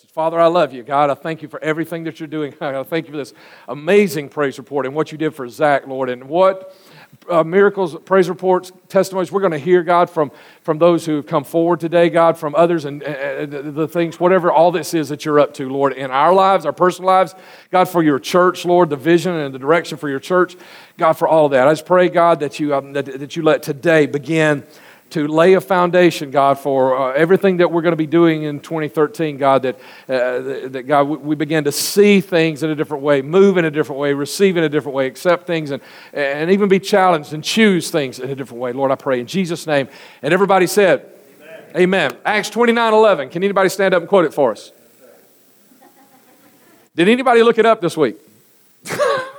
Father, I love you. God, I thank you for everything that you're doing. I thank you for this amazing praise report and what you did for Zach, Lord, and what uh, miracles, praise reports, testimonies we're going to hear, God, from, from those who have come forward today, God, from others and uh, the things, whatever all this is that you're up to, Lord, in our lives, our personal lives, God, for your church, Lord, the vision and the direction for your church, God, for all that. I just pray, God, that you, um, that, that you let today begin to lay a foundation, God, for uh, everything that we're going to be doing in 2013, God, that, uh, that God, we begin to see things in a different way, move in a different way, receive in a different way, accept things, and, and even be challenged and choose things in a different way. Lord, I pray in Jesus' name. And everybody said, Amen. Amen. Acts 29 11. Can anybody stand up and quote it for us? Did anybody look it up this week?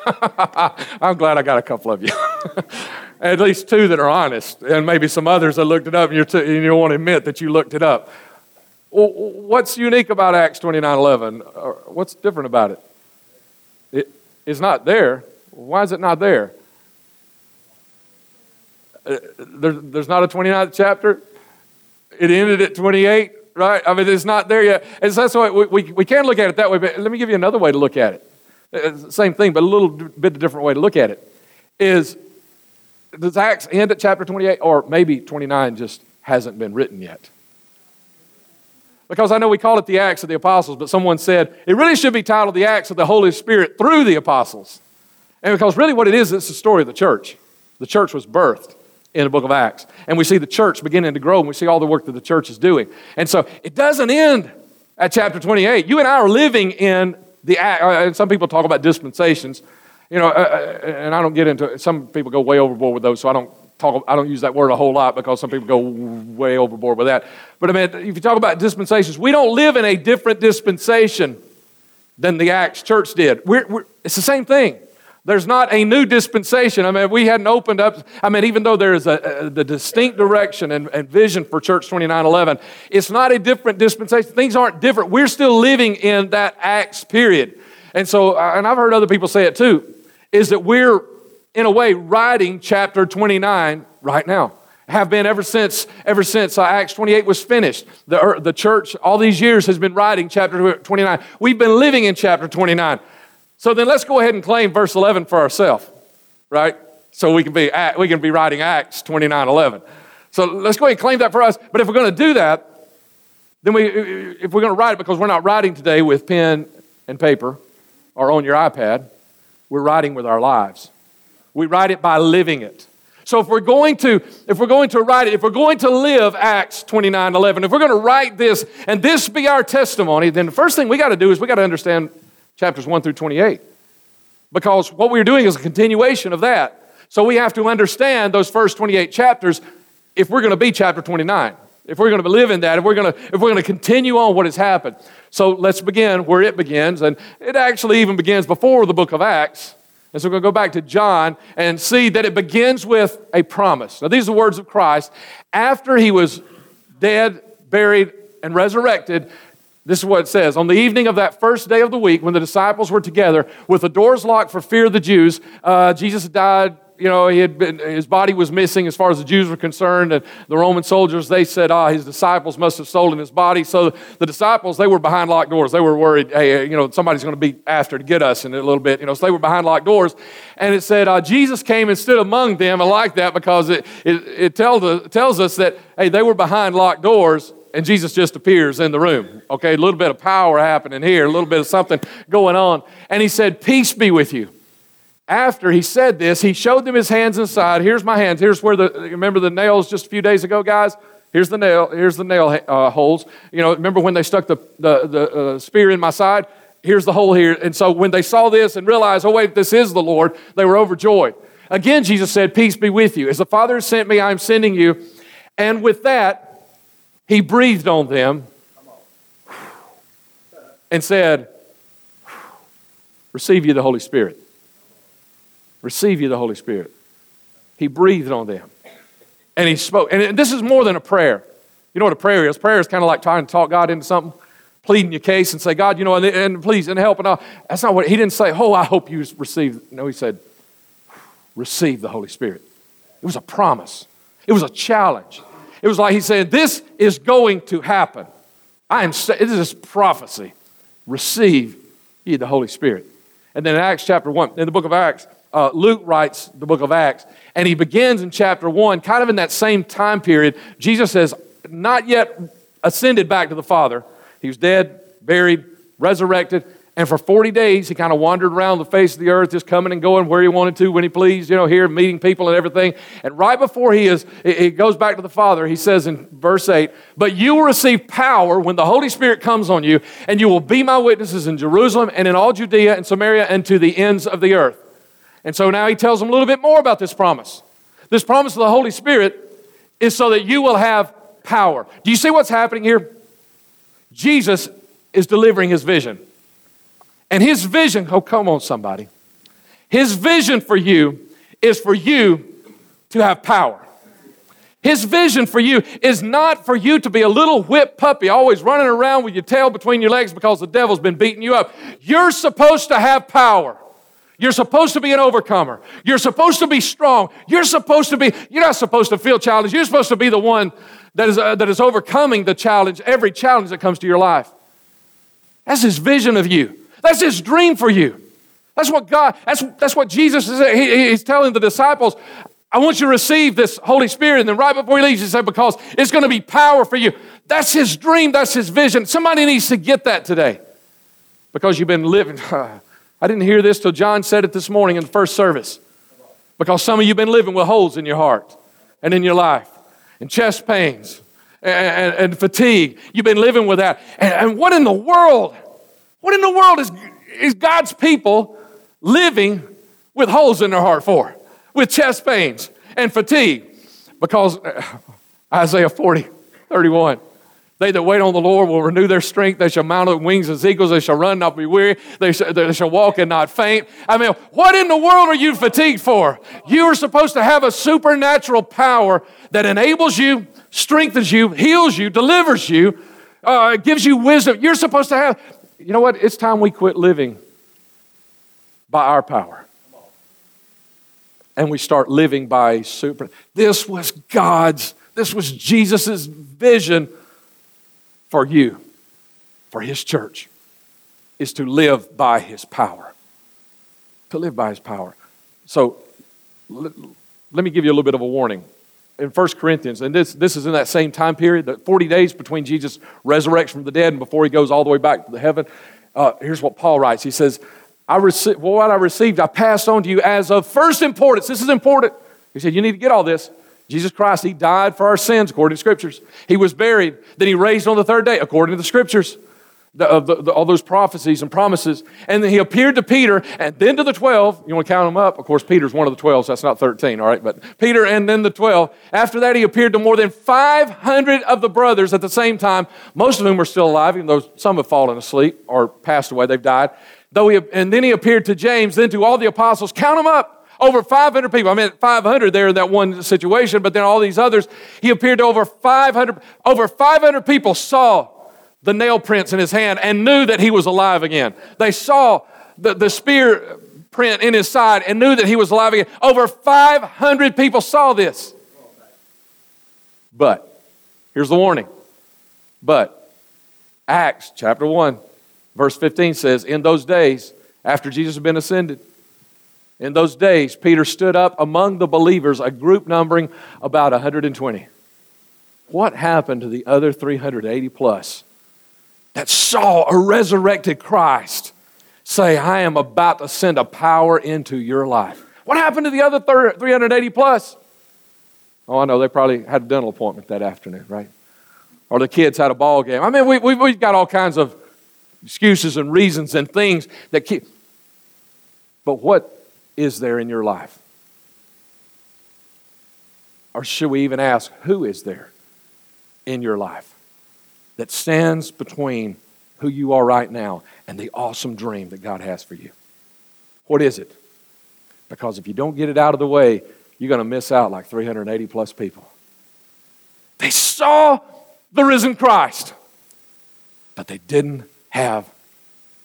I'm glad I got a couple of you. at least two that are honest, and maybe some others that looked it up, and, you're and you don't want to admit that you looked it up. What's unique about Acts 29 11? What's different about it? It is not there. Why is it not there? Uh, there there's not a 29th chapter. It ended at 28, right? I mean, it's not there yet. And so that's why we, we, we can look at it that way, but let me give you another way to look at it. Uh, same thing, but a little bit different way to look at it. Is does Acts end at chapter 28? Or maybe 29 just hasn't been written yet? Because I know we call it the Acts of the Apostles, but someone said it really should be titled the Acts of the Holy Spirit through the Apostles. And because really what it is, it's the story of the church. The church was birthed in the book of Acts. And we see the church beginning to grow, and we see all the work that the church is doing. And so it doesn't end at chapter 28. You and I are living in the, uh, and some people talk about dispensations you know, uh, uh, and I don't get into some people go way overboard with those, so I don't talk. I don't use that word a whole lot because some people go way overboard with that. But I mean, if you talk about dispensations, we don't live in a different dispensation than the Acts church did. We're, we're, it's the same thing. There's not a new dispensation. I mean, we hadn't opened up. I mean, even though there is a, a the distinct direction and, and vision for Church 2911, it's not a different dispensation. Things aren't different. We're still living in that Acts period. And so, and I've heard other people say it too is that we're, in a way, writing chapter 29 right now. Have been ever since ever since uh, Acts 28 was finished. The, the church all these years has been writing chapter 29. We've been living in chapter 29. So then let's go ahead and claim verse 11 for ourselves, right? So we can be we can be writing Acts 29 11. So let's go ahead and claim that for us. But if we're going to do that, then we if we're going to write it because we're not writing today with pen and paper or on your iPad, we're writing with our lives. We write it by living it. So if we're going to, if we're going to write it, if we're going to live Acts 29, 11, if we're going to write this and this be our testimony, then the first thing we got to do is we got to understand chapters 1 through 28. Because what we're doing is a continuation of that. So we have to understand those first 28 chapters if we're going to be chapter 29. If we're going to live in that, if we're going to, if we're going to continue on what has happened. So let's begin where it begins. And it actually even begins before the book of Acts. And so we're going to go back to John and see that it begins with a promise. Now, these are the words of Christ. After he was dead, buried, and resurrected, this is what it says. On the evening of that first day of the week, when the disciples were together with the doors locked for fear of the Jews, uh, Jesus died you know, he had been, his body was missing as far as the Jews were concerned. And the Roman soldiers, they said, ah, his disciples must have stolen his body. So the disciples, they were behind locked doors. They were worried, hey, you know, somebody's going to be after to get us in a little bit. You know, so they were behind locked doors. And it said, uh, Jesus came and stood among them. I like that because it, it, it tells, tells us that, hey, they were behind locked doors and Jesus just appears in the room. Okay, a little bit of power happening here, a little bit of something going on. And he said, Peace be with you after he said this, he showed them his hands inside. Here's my hands. Here's where the, remember the nails just a few days ago, guys? Here's the nail, here's the nail uh, holes. You know, remember when they stuck the, the, the uh, spear in my side? Here's the hole here. And so when they saw this and realized, oh, wait, this is the Lord, they were overjoyed. Again, Jesus said, Peace be with you. As the Father has sent me, I am sending you. And with that, he breathed on them and said, Receive you the Holy Spirit receive you the Holy Spirit. He breathed on them and he spoke. And this is more than a prayer. You know what a prayer is? Prayer is kind of like trying to talk God into something, pleading your case and say, God, you know, and, and please, and help. And all. That's not what he didn't say, oh, I hope you receive. No, he said, receive the Holy Spirit. It was a promise, it was a challenge. It was like he said, this is going to happen. I am, it is this is prophecy. Receive ye the Holy Spirit. And then in Acts chapter 1, in the book of Acts, uh, Luke writes the book of Acts, and he begins in chapter 1, kind of in that same time period. Jesus says, not yet ascended back to the Father. He was dead, buried, resurrected, and for 40 days, he kind of wandered around the face of the earth, just coming and going where he wanted to, when he pleased, you know, here, meeting people and everything. And right before he is, he goes back to the Father, he says in verse 8, But you will receive power when the Holy Spirit comes on you, and you will be my witnesses in Jerusalem and in all Judea and Samaria and to the ends of the earth. And so now he tells them a little bit more about this promise. This promise of the Holy Spirit is so that you will have power. Do you see what's happening here? Jesus is delivering his vision. And his vision, oh, come on, somebody. His vision for you is for you to have power. His vision for you is not for you to be a little whipped puppy, always running around with your tail between your legs because the devil's been beating you up. You're supposed to have power. You're supposed to be an overcomer. You're supposed to be strong. You're supposed to be, you're not supposed to feel challenged. You're supposed to be the one that is, uh, that is overcoming the challenge, every challenge that comes to your life. That's his vision of you. That's his dream for you. That's what God, that's, that's what Jesus is he, he's telling the disciples. I want you to receive this Holy Spirit. And then right before he leaves, he said, because it's going to be power for you. That's his dream. That's his vision. Somebody needs to get that today because you've been living. I didn't hear this till John said it this morning in the first service. Because some of you have been living with holes in your heart and in your life, and chest pains and, and, and fatigue. You've been living with that. And, and what in the world what in the world is, is God's people living with holes in their heart for? With chest pains and fatigue? Because uh, Isaiah 40, 31. They that wait on the Lord will renew their strength. They shall mount up wings as eagles. They shall run, not be weary. They shall, they shall walk and not faint. I mean, what in the world are you fatigued for? You are supposed to have a supernatural power that enables you, strengthens you, heals you, delivers you, uh, gives you wisdom. You're supposed to have you know what? It's time we quit living by our power. And we start living by super. This was God's, this was Jesus' vision for you, for His church, is to live by His power. To live by His power. So let, let me give you a little bit of a warning in 1 Corinthians, and this, this is in that same time period, the 40 days between Jesus' resurrection from the dead and before he goes all the way back to the heaven. Uh, here's what Paul writes. He says, I received, well, what I received, I passed on to you as of first importance. This is important. He said, You need to get all this. Jesus Christ, He died for our sins according to Scriptures. He was buried, then He raised on the third day according to the Scriptures the, uh, the, the, all those prophecies and promises. And then he appeared to Peter and then to the 12. You want to count them up? Of course, Peter's one of the 12, so that's not 13, all right? But Peter and then the 12. After that, he appeared to more than 500 of the brothers at the same time, most of whom are still alive, even though some have fallen asleep or passed away, they've died. Though he, and then he appeared to James, then to all the apostles. Count them up. Over 500 people. I mean, 500 there in that one situation, but then all these others. He appeared to over 500. Over 500 people saw the nail prints in his hand and knew that he was alive again. They saw the, the spear print in his side and knew that he was alive again. Over 500 people saw this. But, here's the warning. But, Acts chapter 1, verse 15 says, In those days, after Jesus had been ascended, in those days, Peter stood up among the believers, a group numbering about 120. What happened to the other 380 plus? that saw a resurrected Christ say, I am about to send a power into your life. What happened to the other 380 plus? Oh, I know, they probably had a dental appointment that afternoon, right? Or the kids had a ball game. I mean, we, we, we've got all kinds of excuses and reasons and things that keep. But what is there in your life? Or should we even ask, who is there in your life? that stands between who you are right now and the awesome dream that God has for you? What is it? Because if you don't get it out of the way, you're going to miss out like 380 plus people. They saw the risen Christ, but they didn't have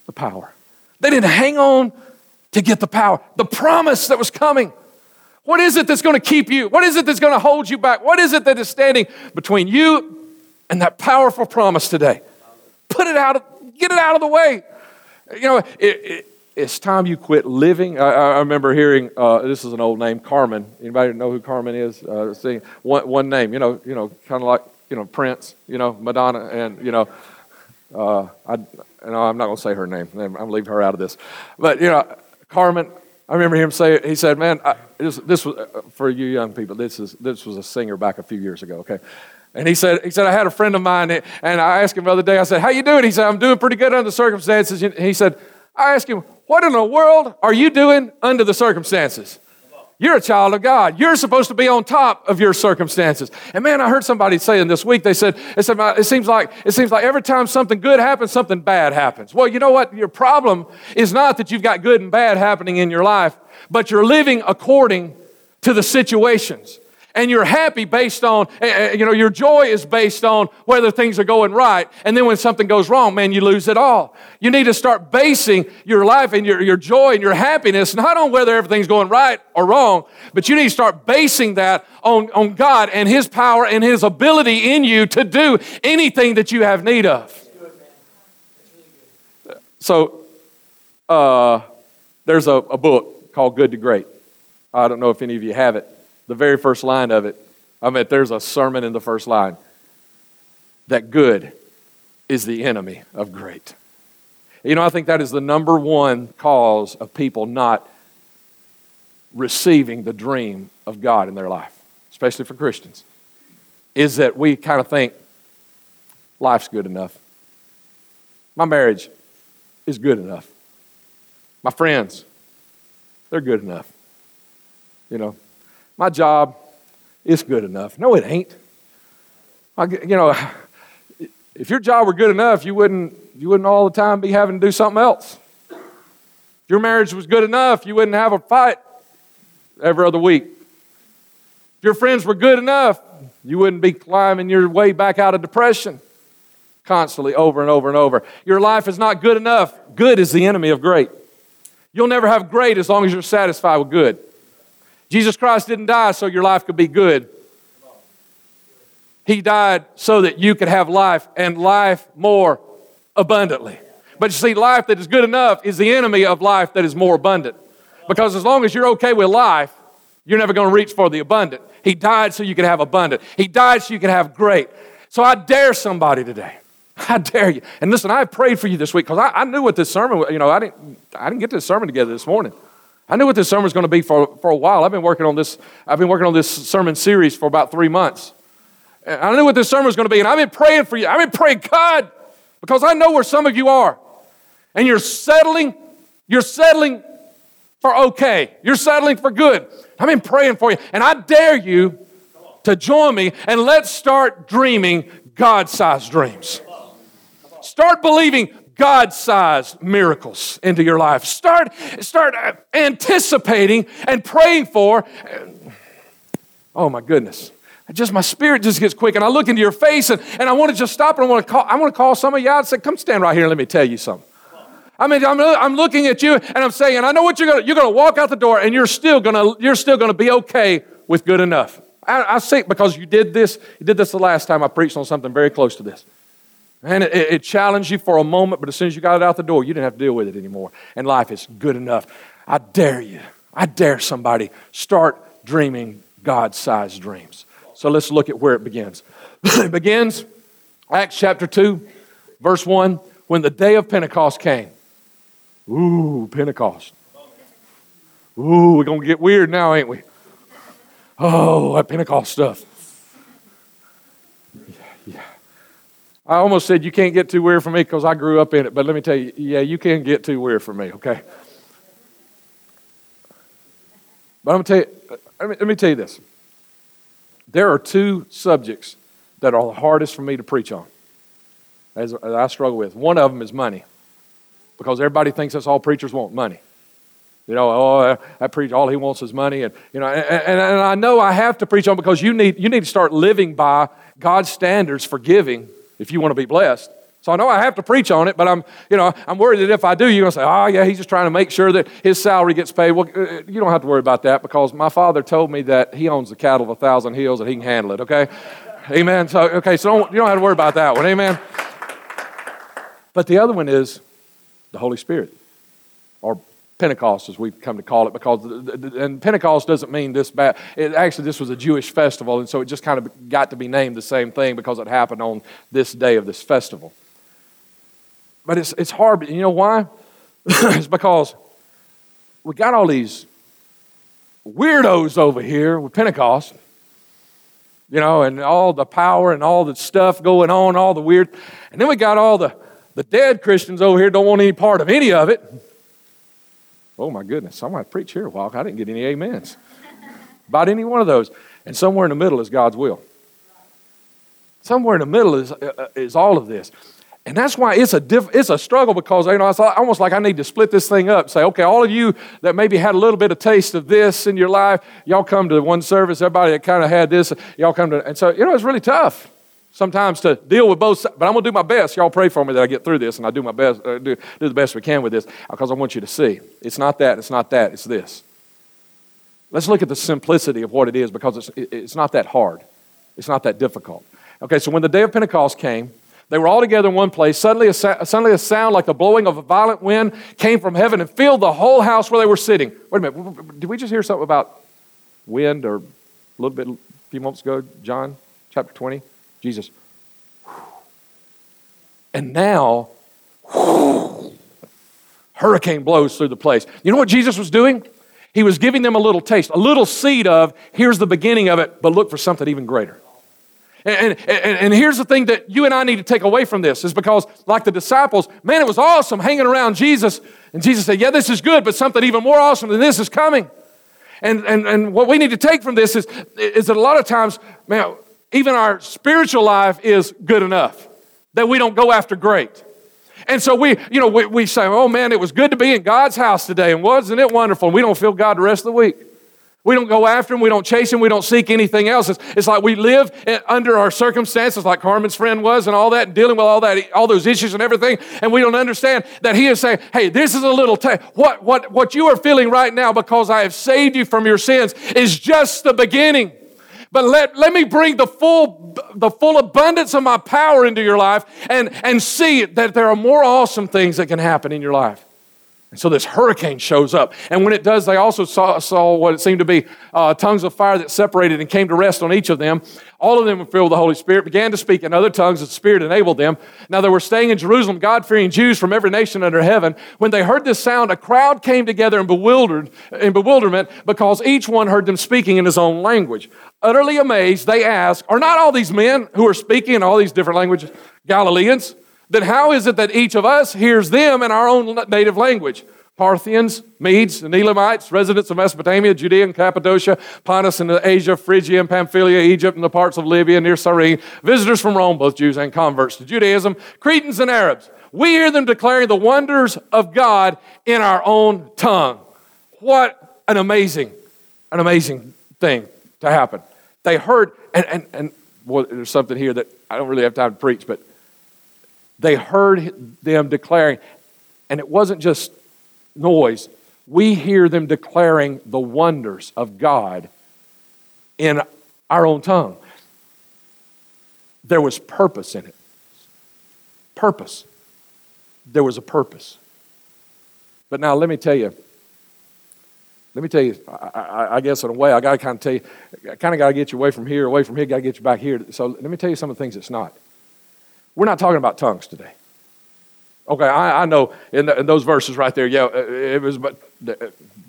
the power. They didn't hang on to get the power, the promise that was coming. What is it that's going to keep you? What is it that's going to hold you back? What is it that is standing between you and that powerful promise today. put it out, of, get it out of the way. You know, it, it, it's time you quit living. I, I remember hearing uh, this is an old name, Carmen. Anybody know who Carmen is? Uh, seeing one, one name, you know, you know, kind of like you know Prince, you know, Madonna, and you know, uh, I, no, I'm not going to say her name. I'm leaving her out of this. But you know, Carmen. I remember him say, he said, "Man, I, this, this was for you young people. This is this was a singer back a few years ago. Okay, and he said, he said, I had a friend of mine, and I asked him the other day, I said, How you doing? He said, I'm doing pretty good under the circumstances. He said, I asked him, What in the world are you doing under the circumstances? You're a child of God. You're supposed to be on top of your circumstances. And man, I heard somebody saying this week, they said, it, seems like it seems like every time something good happens, something bad happens. Well, you know what? Your problem is not that you've got good and bad happening in your life, but you're living according to the situations and you're happy based on, eh, eh, you know, your joy is based on whether things are going right. And then when something goes wrong, man, you lose it all. You need to start basing your life and your, your joy and your happiness not on whether everything's going right or wrong, but you need to start basing that on, on God and His power and His ability in you to do anything that you have need of. So, uh, there's a, a book called Good to Great. I don't know if any of you have it the very first line of it. I mean, there's a sermon in the first line that good is the enemy of great. You know, I think that is the number one cause of people not receiving the dream of God in their life, especially for Christians, is that we kind of think life's good enough. My marriage is good enough. My friends, they're good enough. You know, my job is good enough. No, it ain't. I, you know, if your job were good enough, you wouldn't, you wouldn't all the time be having to do something else. If your marriage was good enough, you wouldn't have a fight every other week. If your friends were good enough, you wouldn't be climbing your way back out of depression constantly over and over and over. Your life is not good enough. Good is the enemy of great. You'll never have great as long as you're satisfied with good. Jesus Christ didn't die so your life could be good. He died so that you could have life and life more abundantly. But you see, life that is good enough is the enemy of life that is more abundant. Because as long as you're okay with life, you're never going to reach for the abundant. He died so you could have abundant. He died so you could have great. So I dare somebody today. I dare you. And listen, I prayed for you this week because I, I, knew what this sermon, was. you know, I didn't, I didn't get this sermon together this morning. I knew what this sermon was going to be for, for a while. I've been working on this, I've been working on this sermon series for about three months. And I knew what this sermon was going to be, and I've been praying for you. I've been praying, God, because I know where some of you are. And you're settling, you're settling for okay. You're settling for good. I've been praying for you. And I dare you to join me and let's start dreaming God sized dreams. Start believing God sized miracles into your life. Start, start uh, anticipating and praying for. Uh, oh my goodness. Just my spirit just gets quick, and I look into your face, and, and I want to just stop and I want to call. I want to call some of you out and say, "Come stand right here and let me tell you something." I mean, I'm, I'm looking at you, and I'm saying, I know what you're to. You're to walk out the door, and you're still to. You're still to be okay with good enough. I, I say because you did this. You did this the last time I preached on something very close to this. And it, it, challenged you for a moment, but as soon as you got it out the door, you didn't have to deal with it anymore. And life is good enough. I dare you, I dare somebody start dreaming God sized dreams. So let's look at where it begins. it begins, Acts chapter 2, verse 1, when the day of Pentecost came. Ooh, Pentecost. Ooh, we're going to get weird now, ain't we? Oh, that Pentecost stuff. I almost said you can't get too weird for me because I grew up in it, but let me tell you, yeah, you can get too weird for me, okay? But I'm to tell you, uh, let me, let me tell you this. There are two subjects that are the hardest for me to preach on, as, as I struggle with. One of them is money, because everybody thinks that's all preachers want money. You know, oh, that preach all he wants is money, and you know, and, and, and I know I have to preach on because you need you need to start living by God's standards for giving if you want to be blessed. So I know I have to preach on it, but I'm, you know, I'm worried that if I do, you're going to say, oh, yeah, he's just trying to make sure that his salary gets paid. Well, uh, you don't have to worry about that because my father told me that he owns the cattle of a thousand hills and he can handle it, okay? Amen. So, okay, so don't, you don't have to worry about that one. Amen. But the other one is the Holy Spirit, or Pentecost, as we've come to call it, because and Pentecost doesn't mean this bad. It, actually, this was a Jewish festival, and so it just kind of got to be named the same thing because it happened on this day of this festival. But it's it's hard. You know why? it's because we got all these weirdos over here with Pentecost, you know, and all the power and all the stuff going on, all the weird, and then we got all the the dead Christians over here don't want any part of any of it. Oh my goodness, I'm going to preach here a while. I didn't get any amens about any one of those. And somewhere in the middle is God's will. Somewhere in the middle is, uh, uh, is all of this. And that's why it's a, diff, it's a struggle because you know, it's almost like I need to split this thing up. Say, okay, all of you that maybe had a little bit of taste of this in your life, y'all come to one service. Everybody that kind of had this, y'all come to. And so, you know, it's really tough sometimes to deal with both but i'm going to do my best. Y'all pray for me that i get through this and i do my best uh, do, do the best we can with this because i want you to see. It's not that it's not that it's this. Let's look at the simplicity of what it is because it's, it's not that hard. It's not that difficult. Okay so when the day of pentecost came they were all together in one place. Suddenly a, suddenly a sound like the blowing of a violent wind came from heaven and filled the whole house where they were sitting. Wait a minute did we just hear something about wind or a little bit a few moments ago john chapter 20 Jesus. And now, hurricane blows through the place. You know what Jesus was doing? He was giving them a little taste, a little seed of here's the beginning of it, but look for something even greater. And, and, and, here's the thing that you and I need to take away from this is because, like the disciples, man, it was awesome hanging around Jesus. And Jesus said, Yeah, this is good, but something even more awesome than this is coming. And, and, and what we need to take from this is, is that a lot of times, man, even our spiritual life is good enough, that we don't go after great. And so we, you know, we, we say, oh man, it was good to be in God's house today, and wasn't it wonderful? We don't feel God the rest of the week. We don't go after him. We don't chase him. We don't seek anything else. It's, it's, like we live under our circumstances, like Carmen's friend was, and all that, and dealing with all that, all those issues and everything. And we don't understand that he is saying, "Hey, this is a little t- what what what you are feeling right now because I have saved you from your sins is just the beginning." But let, let me bring the full, the full abundance of my power into your life and, and see that there are more awesome things that can happen in your life. And so this hurricane shows up. And when it does, they also saw, saw what it seemed to be uh, tongues of fire that separated and came to rest on each of them. All of them were filled with the Holy Spirit, began to speak in other tongues the Spirit enabled them. Now they were staying in Jerusalem, God fearing Jews from every nation under heaven. When they heard this sound, a crowd came together in, bewildered, in bewilderment because each one heard them speaking in his own language. Utterly amazed, they asked, Are not all these men who are speaking in all these different languages Galileans? Then how is it that each of us hears them in our own native language? Parthians, Medes, and Elamites, residents of Mesopotamia, Judea and Cappadocia, Pontus and Asia, Phrygia and Pamphylia, Egypt and the parts of Libya near Cyrene, visitors from Rome, both Jews and converts to Judaism, Cretans and Arabs. We hear them declaring the wonders of God in our own tongue. What an amazing, an amazing thing to happen. They heard, and, and, and there's something here that I don't really have time to preach, but they heard them declaring, and it wasn't just noise. We hear them declaring the wonders of God in our own tongue. There was purpose in it. Purpose. There was a purpose. But now let me tell you, let me tell you, I, I, I guess in a way, I got to kind of tell you, I kind of got to get you away from here, away from here, got to get you back here. So let me tell you some of the things it's not. We're not talking about tongues today. Okay, I, I know in, the, in, those verses right there, yeah, uh, it was, but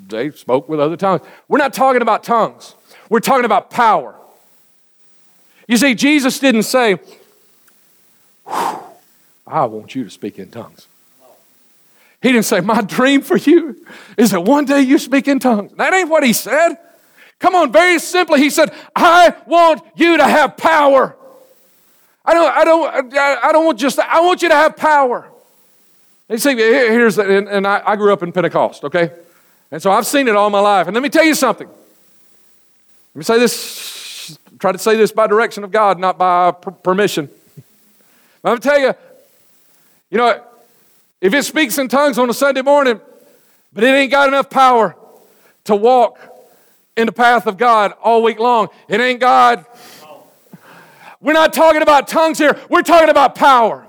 they spoke with other tongues. We're not talking about tongues. We're talking about power. You see, Jesus didn't say, I want you to speak in tongues. He didn't say, My dream for you is that one day you speak in tongues. That ain't what he said. Come on, very simply, he said, I want you to have power. I don't, I don't, I don't want just, I want you to have power. You see, here's, and, and I, I grew up in Pentecost, okay? And so I've seen it all my life. And let me tell you something. Let me say this, try to say this by direction of God, not by permission. I'm going to tell you, you know, if it speaks in tongues on a Sunday morning, but it ain't got enough power to walk in the path of God all week long, it ain't God. We're not talking about tongues here, we're talking about power.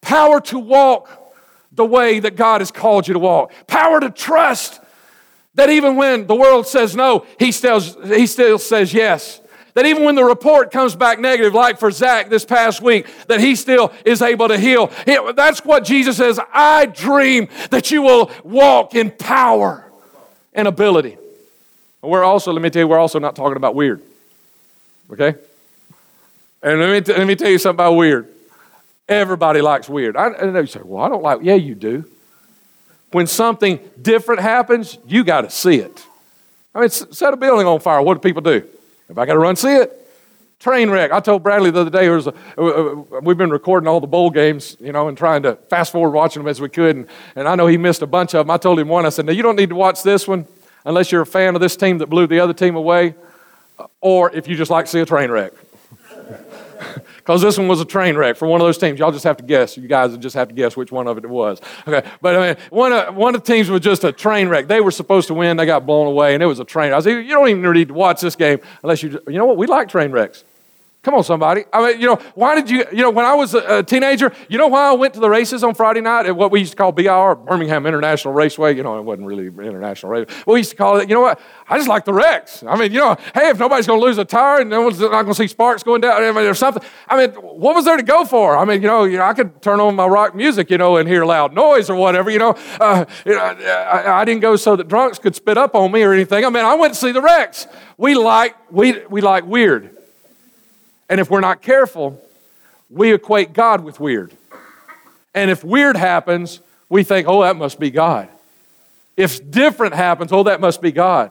power to walk the way that God has called you to walk, power to trust that even when the world says no, he still, he still says yes. That even when the report comes back negative, like for Zach this past week, that he still is able to heal. That's what Jesus says. I dream that you will walk in power and ability. We're also, let me tell you, we're also not talking about weird. Okay? And let me, t- let me tell you something about weird. Everybody likes weird. I, know you say, well, I don't like, yeah, you do. When something different happens, you got to see it. I mean, set a building on fire. What do people do? If I got to run, see it. Train wreck. I told Bradley the other day, was a, uh, uh, we've been recording all the bowl games, you know, and trying to fast forward watching them as we could. And, and I know he missed a bunch of them. I told him one, I said, now you don't need to watch this one unless you're a fan of this team that blew the other team away, or if you just like to see a train wreck. Because this one was a train wreck for one of those teams. Y'all just have to guess. You guys just have to guess which one of it was. Okay, but I mean, one of, one of the teams was just a train wreck. They were supposed to win. They got blown away, and it was a train. I said, you don't even need to watch this game unless you, you know what? We like train wrecks. Come on, somebody. I mean, you know, why did you, you know, when I was a, teenager, you know why I went to the races on Friday night at what we used to call BIR, Birmingham International Raceway? You know, it wasn't really international race. We used to call it, you know what? I just like the wrecks. I mean, you know, hey, if nobody's going to lose a tire and no one's not going to see sparks going down I mean, or something, I mean, what was there to go for? I mean, you know, you know, I could turn on my rock music, you know, and hear loud noise or whatever, you know. Uh, you know I, I didn't go so that drunks could spit up on me or anything. I mean, I went to see the wrecks. We like, we, we like weird. And if we're not careful, we equate God with weird. And if weird happens, we think, oh, that must be God. If different happens, oh, that must be God.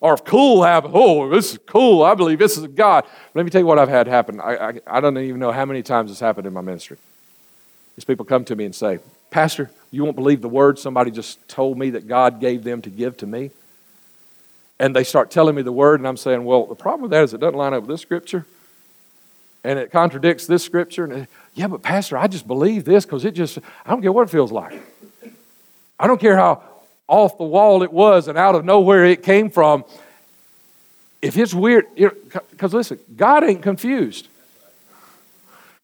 Or if cool happens, oh, this is cool. I believe this is God. Let me tell you what I've had happen. I, I, I don't even know how many times this happened in my ministry. These people come to me and say, Pastor, you won't believe the word somebody just told me that God gave them to give to me. And they start telling me the word, and I'm saying, well, the problem with that is it doesn't line up with this scripture and it contradicts this scripture. And yeah, but Pastor, I just believe this because it just, I don't care what it feels like. I don't care how off the wall it was and out of nowhere it came from. If it's weird, because listen, God ain't confused.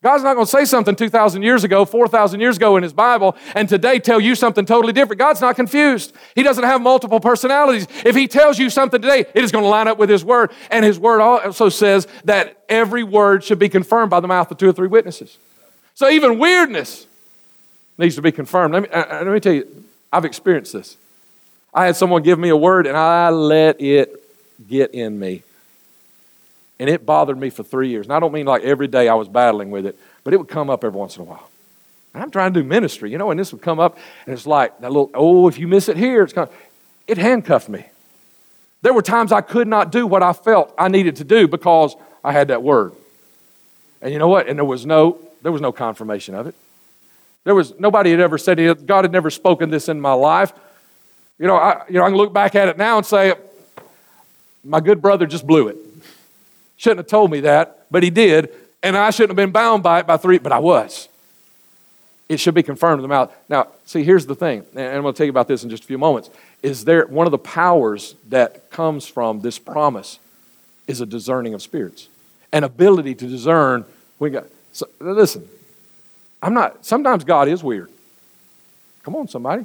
God's not going to say something 2,000 years ago, 4,000 years ago in His Bible, and today tell you something totally different. God's not confused. He doesn't have multiple personalities. If He tells you something today, it is going to line up with His Word. And His Word also says that every word should be confirmed by the mouth of two or three witnesses. So even weirdness needs to be confirmed. Let me, uh, uh let me tell you, I've experienced this. I had someone give me a word, and I let it get in me. And it bothered me for three years. And I don't mean like every day I was battling with it, but it would come up every once in a while. And I'm trying to do ministry, you know, and this would come up, and it's like that little, oh, if you miss it here, it's kind of, it handcuffed me. There were times I could not do what I felt I needed to do because I had that word. And you know what? And there was no, there was no confirmation of it. There was nobody had ever said it. God had never spoken this in my life. You know, I, you know, I can look back at it now and say, my good brother just blew it. Shouldn't have told me that, but he did. And I shouldn't have been bound by it by three, but I was. It should be confirmed in the mouth. Now, see, here's the thing, and I'm going to tell you about this in just a few moments. Is there one of the powers that comes from this promise is a discerning of spirits, an ability to discern when God. So, listen, I'm not. Sometimes God is weird. Come on, somebody.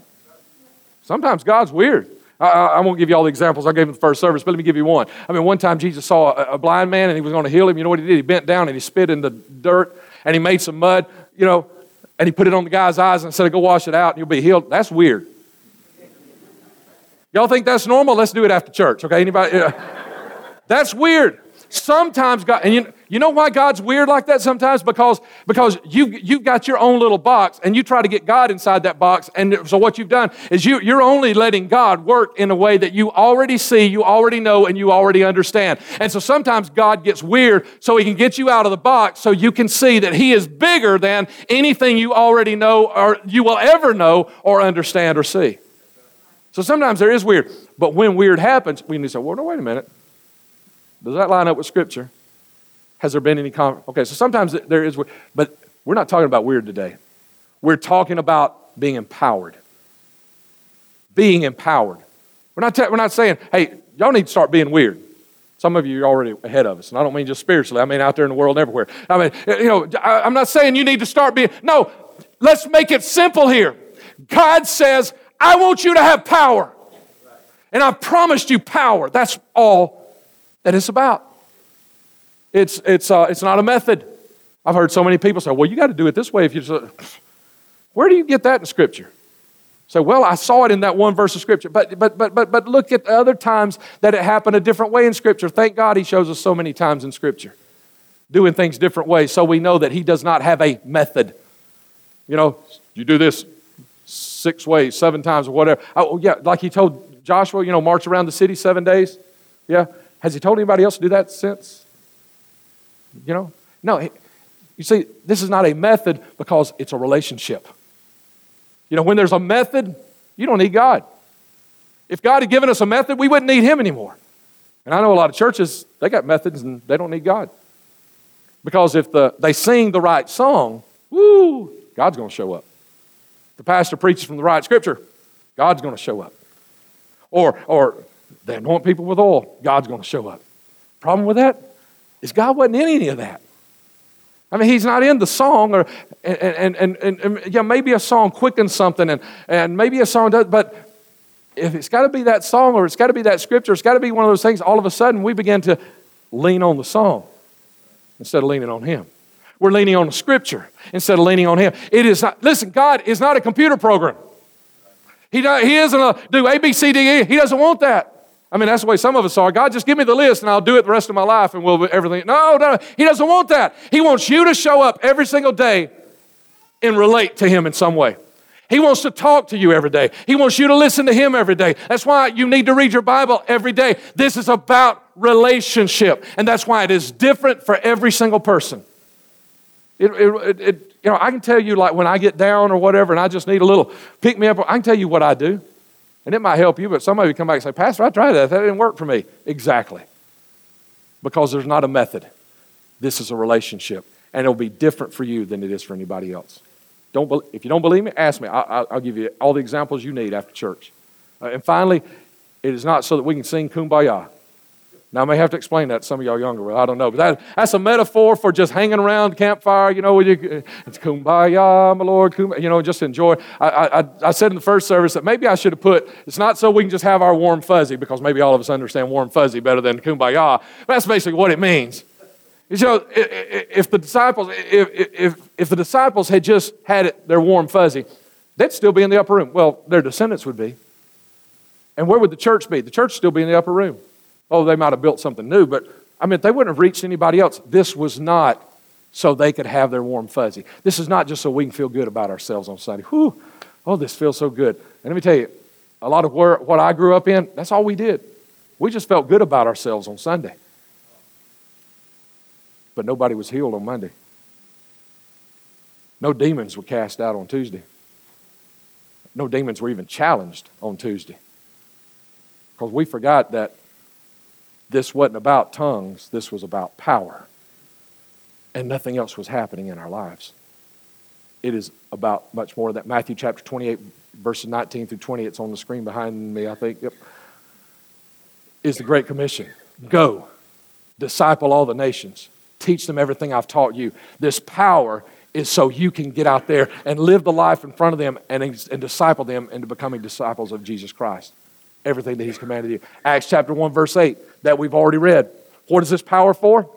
Sometimes God's weird. I, I, won't give you all the examples I gave in the first service, but let me give you one. I mean, one time Jesus saw a, a blind man and he was going to heal him. You know what he did? He bent down and he spit in the dirt and he made some mud, you know, and he put it on the guy's eyes and said, Go wash it out and you'll be healed. That's weird. Y'all think that's normal? Let's do it after church, okay? Anybody? that's weird. Sometimes God, and you, you know why God's weird like that sometimes? Because, because you, you've got your own little box and you try to get God inside that box. And so what you've done is you, you're only letting God work in a way that you already see, you already know, and you already understand. And so sometimes God gets weird so he can get you out of the box so you can see that he is bigger than anything you already know or you will ever know or understand or see. So sometimes there is weird. But when weird happens, we need to say, well, no, wait a minute. Does that line up with Scripture? Has there been any con- Okay, so sometimes there is, but we're not talking about weird today. We're talking about being empowered. Being empowered. We're not, we're not saying, hey, y'all need to start being weird. Some of you are already ahead of us. And I don't mean just spiritually, I mean out there in the world everywhere. I mean, you know, I, I'm not saying you need to start being, no, let's make it simple here. God says, I want you to have power. And I've promised you power. That's all that it's about. It's, it's, uh, it's not a method. I've heard so many people say, well, you got to do it this way if you just. Where do you get that in Scripture? So, well, I saw it in that one verse of Scripture. But, but, but, but, but look at the other times that it happened a different way in Scripture. Thank God He shows us so many times in Scripture doing things different ways so we know that He does not have a method. You know, you do this six ways, seven times, or whatever. Oh, yeah, like He told Joshua, you know, march around the city seven days. Yeah. Has He told anybody else to do that since? You know? No. You see, this is not a method because it's a relationship. You know, when there's a method, you don't need God. If God had given us a method, we wouldn't need Him anymore. And I know a lot of churches, they got methods and they don't need God. Because if the, they sing the right song, woo, God's going to show up. The pastor preaches from the right scripture, God's going to show up. Or, or they anoint people with oil, God's going to show up. Problem with that is God wasn't in any of that. I mean, he's not in the song, or and and and, and yeah, maybe a song quickens something, and and maybe a song does, but if it's got to be that song, or it's got to be that scripture, it's got to be one of those things. All of a sudden, we begin to lean on the song instead of leaning on Him. We're leaning on the scripture instead of leaning on Him. It is not. Listen, God is not a computer program. He, he isn't a do A B C D E. He doesn't want that. I mean, that's the way some of us are. God, just give me the list and I'll do it the rest of my life and we'll everything. No, no, He doesn't want that. He wants you to show up every single day and relate to Him in some way. He wants to talk to you every day. He wants you to listen to Him every day. That's why you need to read your Bible every day. This is about relationship, and that's why it is different for every single person. It, it, it, you know, I can tell you, like when I get down or whatever, and I just need a little pick me up. I can tell you what I do. And it might help you, but somebody would come back and say, Pastor, I tried that. That didn't work for me. Exactly. Because there's not a method. This is a relationship. And it'll be different for you than it is for anybody else. Don't be, if you don't believe me, ask me. I, will give you all the examples you need after church. Uh, and finally, it is not so that we can sing kumbaya. Now, I may have to explain that to some of y'all younger. I don't know. But that, that's a metaphor for just hanging around campfire, you know, you, it's kumbaya, my Lord, kumbaya, you know, just enjoy. I, I, I said in the first service that maybe I should have put, it's not so we can just have our warm fuzzy, because maybe all of us understand warm fuzzy better than kumbaya. But that's basically what it means. You know, if the disciples, if, if, if the disciples had just had it, their warm fuzzy, they'd still be in the upper room. Well, their descendants would be. And where would the church be? The church still be in the upper room. Oh, they might have built something new, but I mean, they wouldn't have reached anybody else. This was not so they could have their warm fuzzy. This is not just so we can feel good about ourselves on Sunday. Whew, oh, this feels so good. And let me tell you, a lot of where, what I grew up in, that's all we did. We just felt good about ourselves on Sunday. But nobody was healed on Monday. No demons were cast out on Tuesday. No demons were even challenged on Tuesday. Because we forgot that this wasn't about tongues, this was about power. And nothing else was happening in our lives. It is about much more that. Matthew chapter 28, verses 19 through 20, it's on the screen behind me, I think. Yep. Is the Great Commission. Go, disciple all the nations, teach them everything I've taught you. This power is so you can get out there and live the life in front of them and, and disciple them into becoming disciples of Jesus Christ everything that He's commanded you. Acts chapter 1, verse 8, that we've already read. What is this power for?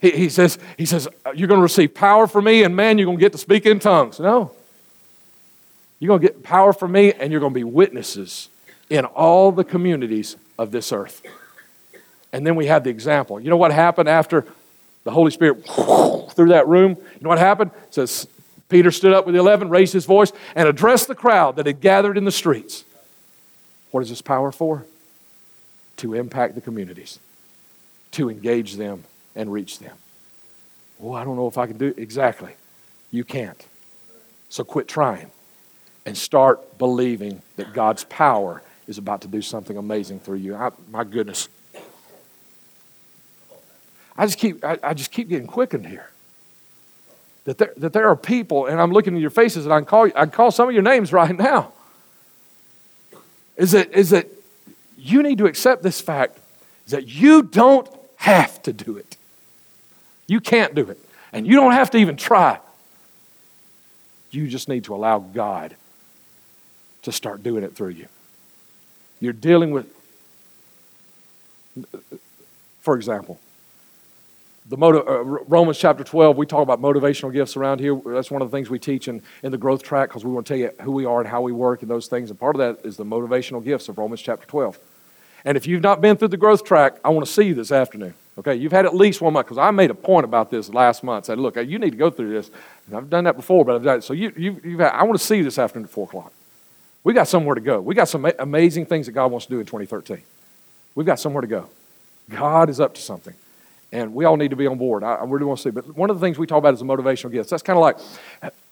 He, he says, he says, uh, You're going to receive power from me, and man, you're going to get to speak in tongues. No. You're going to get power from me, and you're going to be witnesses in all the communities of this earth. And then we have the example. You know what happened after the Holy Spirit through that room? You know what happened? It says Peter stood up with the eleven, raised his voice, and addressed the crowd that had gathered in the streets. What is this power for? To impact the communities, to engage them and reach them. Oh, I don't know if I can do it. Exactly. You can't. So quit trying and start believing that God's power is about to do something amazing through you. I, my goodness. I just keep I, I, just keep getting quickened here. That there, that there are people, and I'm looking at your faces, and I can call I can call some of your names right now is that, is that you need to accept this fact is that you don't have to do it. You can't do it. And you don't have to even try. You just need to allow God to start doing it through you. You're dealing with, for example, the uh, Romans chapter 12, we talk about motivational gifts around here. That's one of the things we teach in, in the growth track because we want to tell you who we are and how we work and those things. And part of that is the motivational gifts of Romans chapter 12. And if you've not been through the growth track, I want to see you this afternoon. Okay, you've had at least one month because I made a point about this last month. I said, look, you need to go through this. And I've done that before, but I've done it. So you, you, you've had, I want to see you this afternoon at 4 o'clock. We got somewhere to go. We got some amazing things that God wants to do in 2013. We've got somewhere to go. God is up to something and we all need to be on board. I, I, really want to see. But one of the things we talk about is the motivational gifts. That's kind of like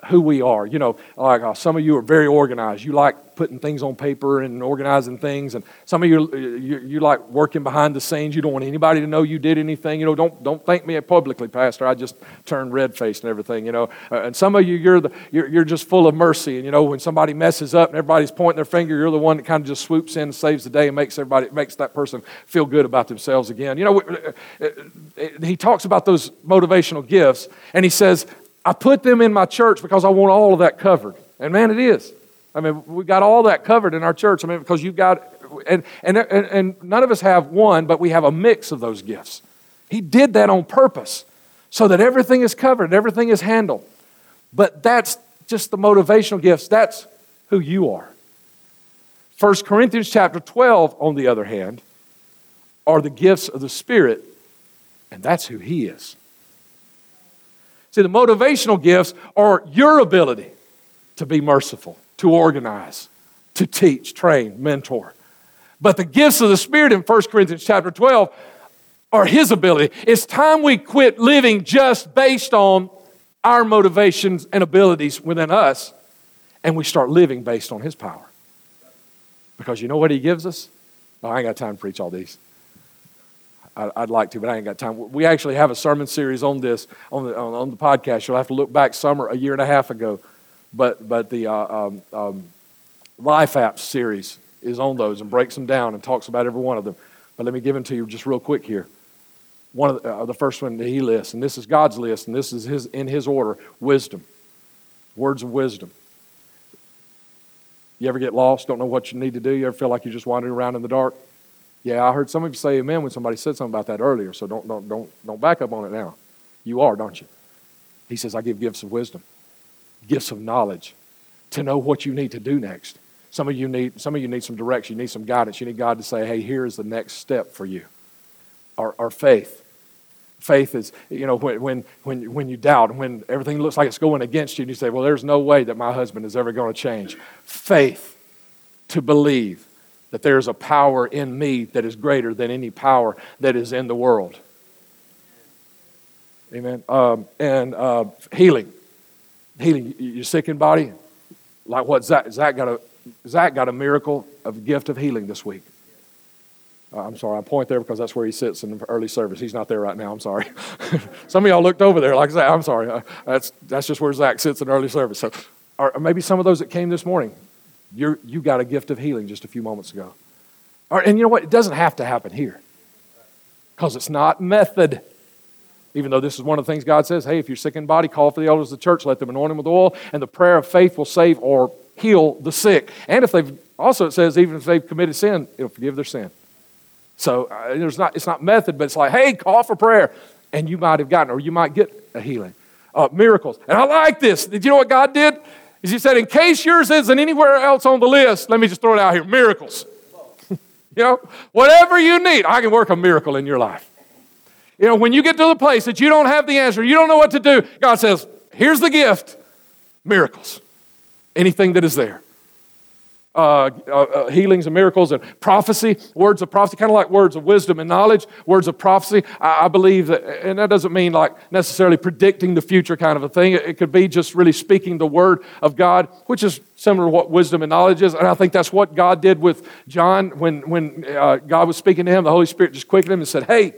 who we are. You know, like uh, some of you are very organized. You like putting things on paper and organizing things, and some of you, you, you like working behind the scenes. You don't want anybody to know you did anything. You know, don't don't thank me publicly, Pastor. I just turned red faced and everything. You know, uh, and some of you, you're the you're, you're just full of mercy. And you know, when somebody messes up and everybody's pointing their finger, you're the one that kind of just swoops in and saves the day and makes everybody makes that person feel good about themselves again. You know, uh, uh, he talks about those motivational gifts, and he says I put them in my church because I want all of that covered. And man, it is. I mean, we got all that covered in our church. I mean, because you've got, and, and, and none of us have one, but we have a mix of those gifts. He did that on purpose so that everything is covered, everything is handled. But that's just the motivational gifts. That's who you are. 1 Corinthians chapter 12, on the other hand, are the gifts of the Spirit, and that's who He is. See, the motivational gifts are your ability to be merciful, to organize, to teach, train, mentor. But the gifts of the Spirit in 1 Corinthians chapter 12 are His ability. It's time we quit living just based on our motivations and abilities within us and we start living based on His power. Because you know what He gives us? Oh, I ain't got time to preach all these. I'd like to, but I ain't got time. We actually have a sermon series on this on the, on, on the podcast. You'll have to look back summer a year and a half ago, but but the uh, um, um, Life Apps series is on those and breaks them down and talks about every one of them. But let me give them to you just real quick here. One of the, uh, the first one that he lists, and this is God's list, and this is his in his order: wisdom, words of wisdom. You ever get lost? Don't know what you need to do? You ever feel like you're just wandering around in the dark? Yeah, I heard some of you say amen when somebody said something about that earlier, so don't, don't, don't, don't back up on it now. You are, don't you? He says, I give gifts of wisdom, gifts of knowledge to know what you need to do next. Some of you need, some of you need some direction, you need some guidance. You need God to say, hey, here is the next step for you. Our, our faith. Faith is, you know, when, when, when, when you doubt, when everything looks like it's going against you, and you say, well, there's no way that my husband is ever going to change. Faith to believe that there's a power in me that is greater than any power that is in the world. Amen. Um, and uh, healing. Healing. You're sick in body. Like what Zach, Zach got a Zach got a miracle of gift of healing this week. Uh, I'm sorry, I point there because that's where he sits in the early service. He's not there right now. I'm sorry. some of y'all looked over there like Zach. I'm sorry. Uh, that's that's just where Zach sits in early service. So, or maybe some of those that came this morning. You're, you got a gift of healing just a few moments ago. and you know what? It doesn't have to happen here because it's not method. Even though this is one of the things God says, hey, if you're sick in body, call for the elders of the church, let them anoint him with oil, and the prayer of faith will save or heal the sick. And if they've, also it says, even if they've committed sin, it'll forgive their sin. So uh, there's not, it's not method, but it's like, hey, call for prayer. And you might have gotten, or you might get a healing. Uh, miracles. And I like this. Did you know what God did? Is he said, in case yours isn't anywhere else on the list, let me just throw it out here miracles. you know, whatever you need, I can work a miracle in your life. You know, when you get to the place that you don't have the answer, you don't know what to do, God says, here's the gift miracles. Anything that is there uh, uh, uh, healings and miracles and prophecy, words of prophecy, kind of like words of wisdom and knowledge, words of prophecy. I, I, believe that, and that doesn't mean like necessarily predicting the future kind of a thing. It, it could be just really speaking the word of God, which is similar to what wisdom and knowledge is. And I think that's what God did with John when, when uh, God was speaking to him. The Holy Spirit just quickened him and said, Hey,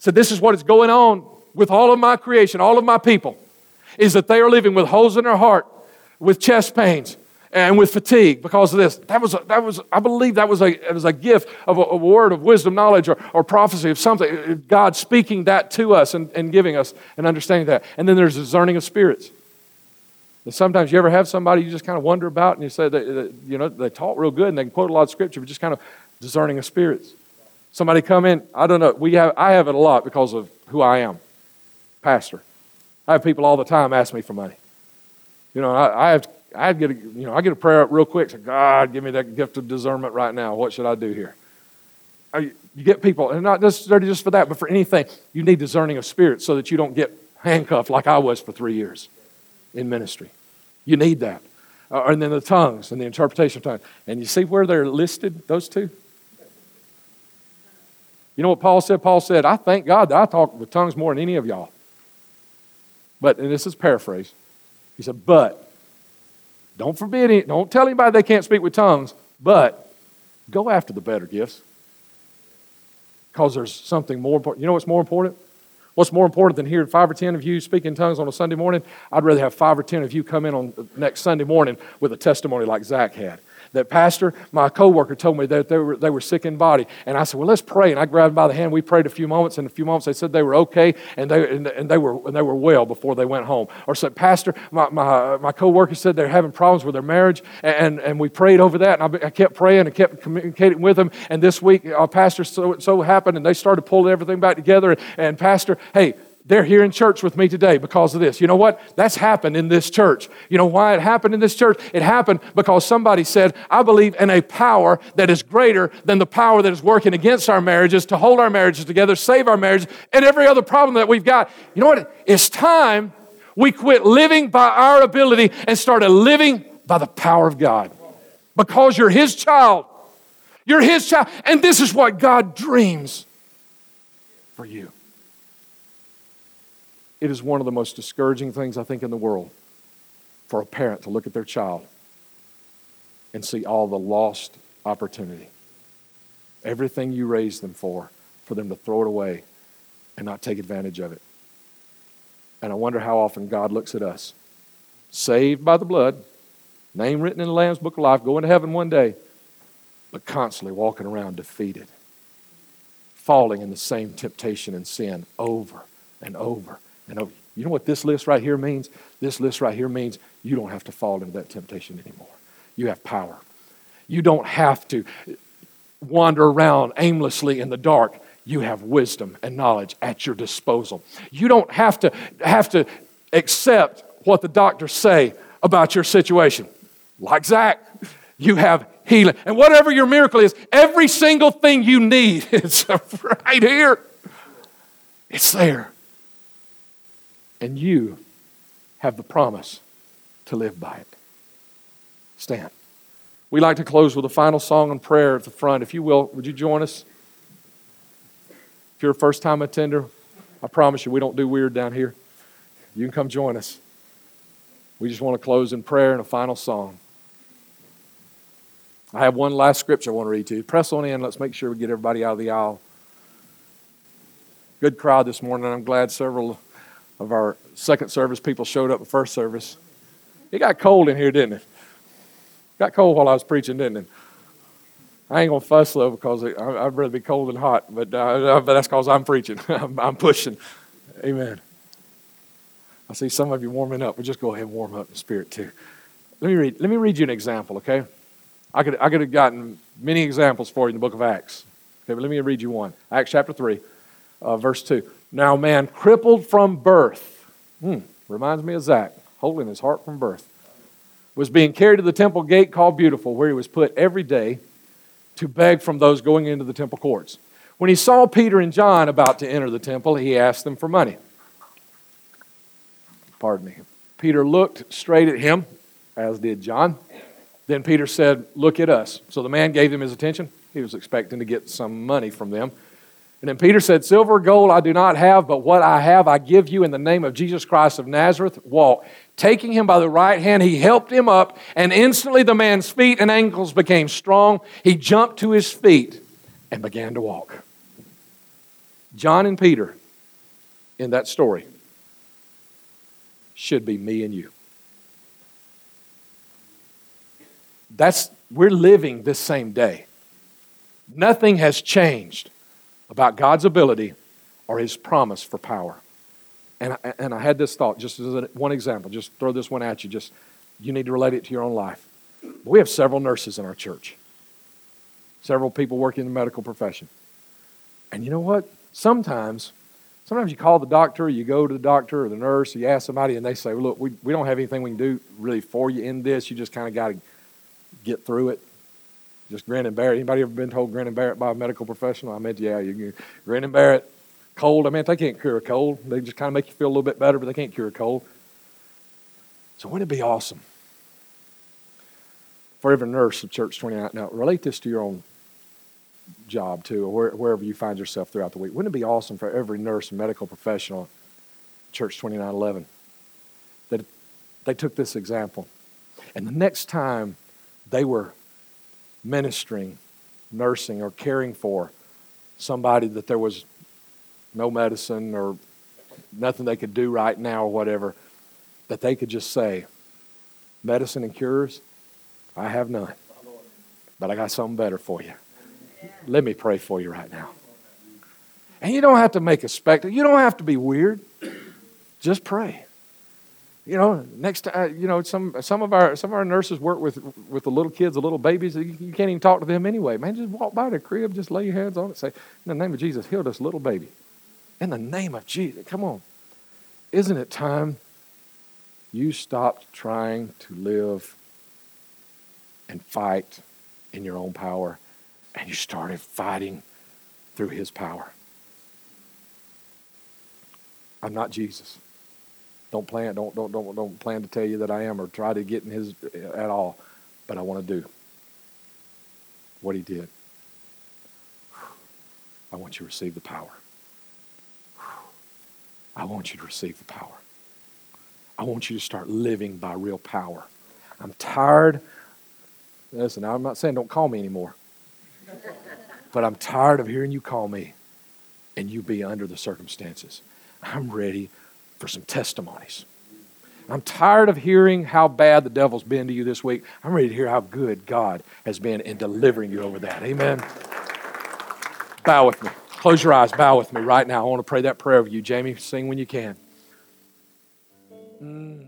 said, this is what is going on with all of my creation, all of my people, is that they are living with holes in their heart, with chest pains and with fatigue because of this. That was, a, that was I believe that was a, was a gift of a, a, word of wisdom, knowledge, or, or prophecy of something. God speaking that to us and, and giving us and understanding that. And then there's discerning of spirits. And sometimes you ever have somebody you just kind of wonder about, and you say that, you know they talk real good and they can quote a lot of scripture, but just kind of discerning of spirits. Somebody come in, I don't know. We have I have it a lot because of who I am, pastor. I have people all the time ask me for money. You know, I, I have I get a, you know I get a prayer up real quick. Say, God, give me that gift of discernment right now. What should I do here? I, you get people, and not necessarily just for that, but for anything, you need discerning of spirits so that you don't get handcuffed like I was for three years in ministry. You need that. Uh, and then the tongues and the interpretation of tongues. And you see where they're listed, those two? You know what Paul said? Paul said, I thank God that I talk with tongues more than any of y'all. But, and this is paraphrase, he said, but don't forbid it, don't tell anybody they can't speak with tongues, but go after the better gifts. Because there's something more important. You know what's more important? What's more important than hearing five or ten of you speak in tongues on a Sunday morning? I'd rather have five or ten of you come in on the next Sunday morning with a testimony like Zach had that pastor, my coworker told me that they were, they were sick in body. And I said, well, let's pray. And I grabbed them by the hand. We prayed a few moments. And a few moments they said they were okay and they, and, and they, were, and they were well before they went home. Or said, pastor, my, my, my coworker said they're having problems with their marriage. And, and we prayed over that. And I, I kept praying and kept communicating with them. And this week, our pastor so, so happened and they started pulling everything back together. And, and pastor, hey, they're here in church with me today because of this. You know what? That's happened in this church. You know why it happened in this church? It happened because somebody said, I believe in a power that is greater than the power that is working against our marriages to hold our marriages together, save our marriages, and every other problem that we've got. You know what? It's time we quit living by our ability and started living by the power of God. Because you're His child. You're His child. And this is what God dreams for you. It is one of the most discouraging things, I think, in the world for a parent to look at their child and see all the lost opportunity. Everything you raised them for, for them to throw it away and not take advantage of it. And I wonder how often God looks at us, saved by the blood, name written in the Lamb's Book of Life, going to heaven one day, but constantly walking around defeated, falling in the same temptation and sin over and over and uh, you know what this list right here means? This list right here means you don't have to fall into that temptation anymore. You have power. You don't have to wander around aimlessly in the dark. You have wisdom and knowledge at your disposal. You don't have to have to accept what the doctors say about your situation. Like Zach, you have healing. And whatever your miracle is, every single thing you need is right here. It's there. And you have the promise to live by it. Stand. We like to close with a final song and prayer at the front. If you will, would you join us? If you're a first time attender, I promise you we don't do weird down here. You can come join us. We just want to close in prayer and a final song. I have one last scripture I want to read to you. Press on in. Let's make sure we get everybody out of the aisle. Good crowd this morning. I'm glad several of our second service people showed up at first service. It got cold in here, didn't it? Got cold while I was preaching, didn't it? I ain't gonna fuss though because I'd rather be cold than hot, but, uh, but that's because I'm preaching. I'm pushing. Amen. I see some of you warming up. But just go ahead and warm up in spirit too. Let me read. Let me read you an example, okay? I could I could have gotten many examples for you in the book of Acts. Okay, but let me read you one. Acts chapter three, uh, verse two. Now, man crippled from birth, hmm, reminds me of Zach, holding his heart from birth, was being carried to the temple gate called Beautiful, where he was put every day to beg from those going into the temple courts. When he saw Peter and John about to enter the temple, he asked them for money. Pardon me. Peter looked straight at him, as did John. Then Peter said, Look at us. So the man gave them his attention. He was expecting to get some money from them. And then Peter said, Silver gold I do not have, but what I have I give you in the name of Jesus Christ of Nazareth. Walk. Taking him by the right hand, he helped him up, and instantly the man's feet and ankles became strong. He jumped to his feet and began to walk. John and Peter in that story should be me and you. That's we're living this same day. Nothing has changed about God's ability or his promise for power. And I, and I had this thought, just as one example, just throw this one at you. Just you need to relate it to your own life. We have several nurses in our church, several people working in the medical profession. And you know what? Sometimes, sometimes you call the doctor, you go to the doctor or the nurse, you ask somebody, and they say, well, "Look, we, we don't have anything we can do really for you in this. You just kind of got to get through it." Just grin and bear it. Anybody ever been told grin and bear it by a medical professional? I meant, yeah, you can grin and bear it. Cold, I mean, they can't cure a cold. They just kind of make you feel a little bit better, but they can't cure a cold. So wouldn't it be awesome for every nurse of Church 29? Now, relate this to your own job, too, or wherever you find yourself throughout the week. Wouldn't it be awesome for every nurse and medical professional Church 2911 that they took this example and the next time they were ministering, nursing, or caring for somebody that there was no medicine or nothing they could do right now or whatever, that they could just say, Medicine and cures, I have none. But I got something better for you. Let me pray for you right now. And you don't have to make a spectacle. You don't have to be weird. Just pray. You know, next time, uh, you know, some some of our some of our nurses work with with the little kids, the little babies. You, you can't even talk to them anyway. Man, just walk by the crib, just lay your hands on it, say, "In the name of Jesus, heal this little baby." In the name of Jesus, come on. Isn't it time you stopped trying to live and fight in your own power and you started fighting through His power? I'm not Jesus. Don't plan, don't, don't, don't, don't plan to tell you that I am or try to get in his at all. But I want to do what he did. I want you to receive the power. I want you to receive the power. I want you to start living by real power. I'm tired. Listen, I'm not saying don't call me anymore. But I'm tired of hearing you call me and you be under the circumstances. I'm ready for some testimonies. I'm tired of hearing how bad the devil's been to you this week. I'm ready to hear how good God has been in delivering you over that. Amen. Bow with me. Close your eyes. Bow with me right now. I want to pray that prayer with you. Jamie, sing when you can. Mm.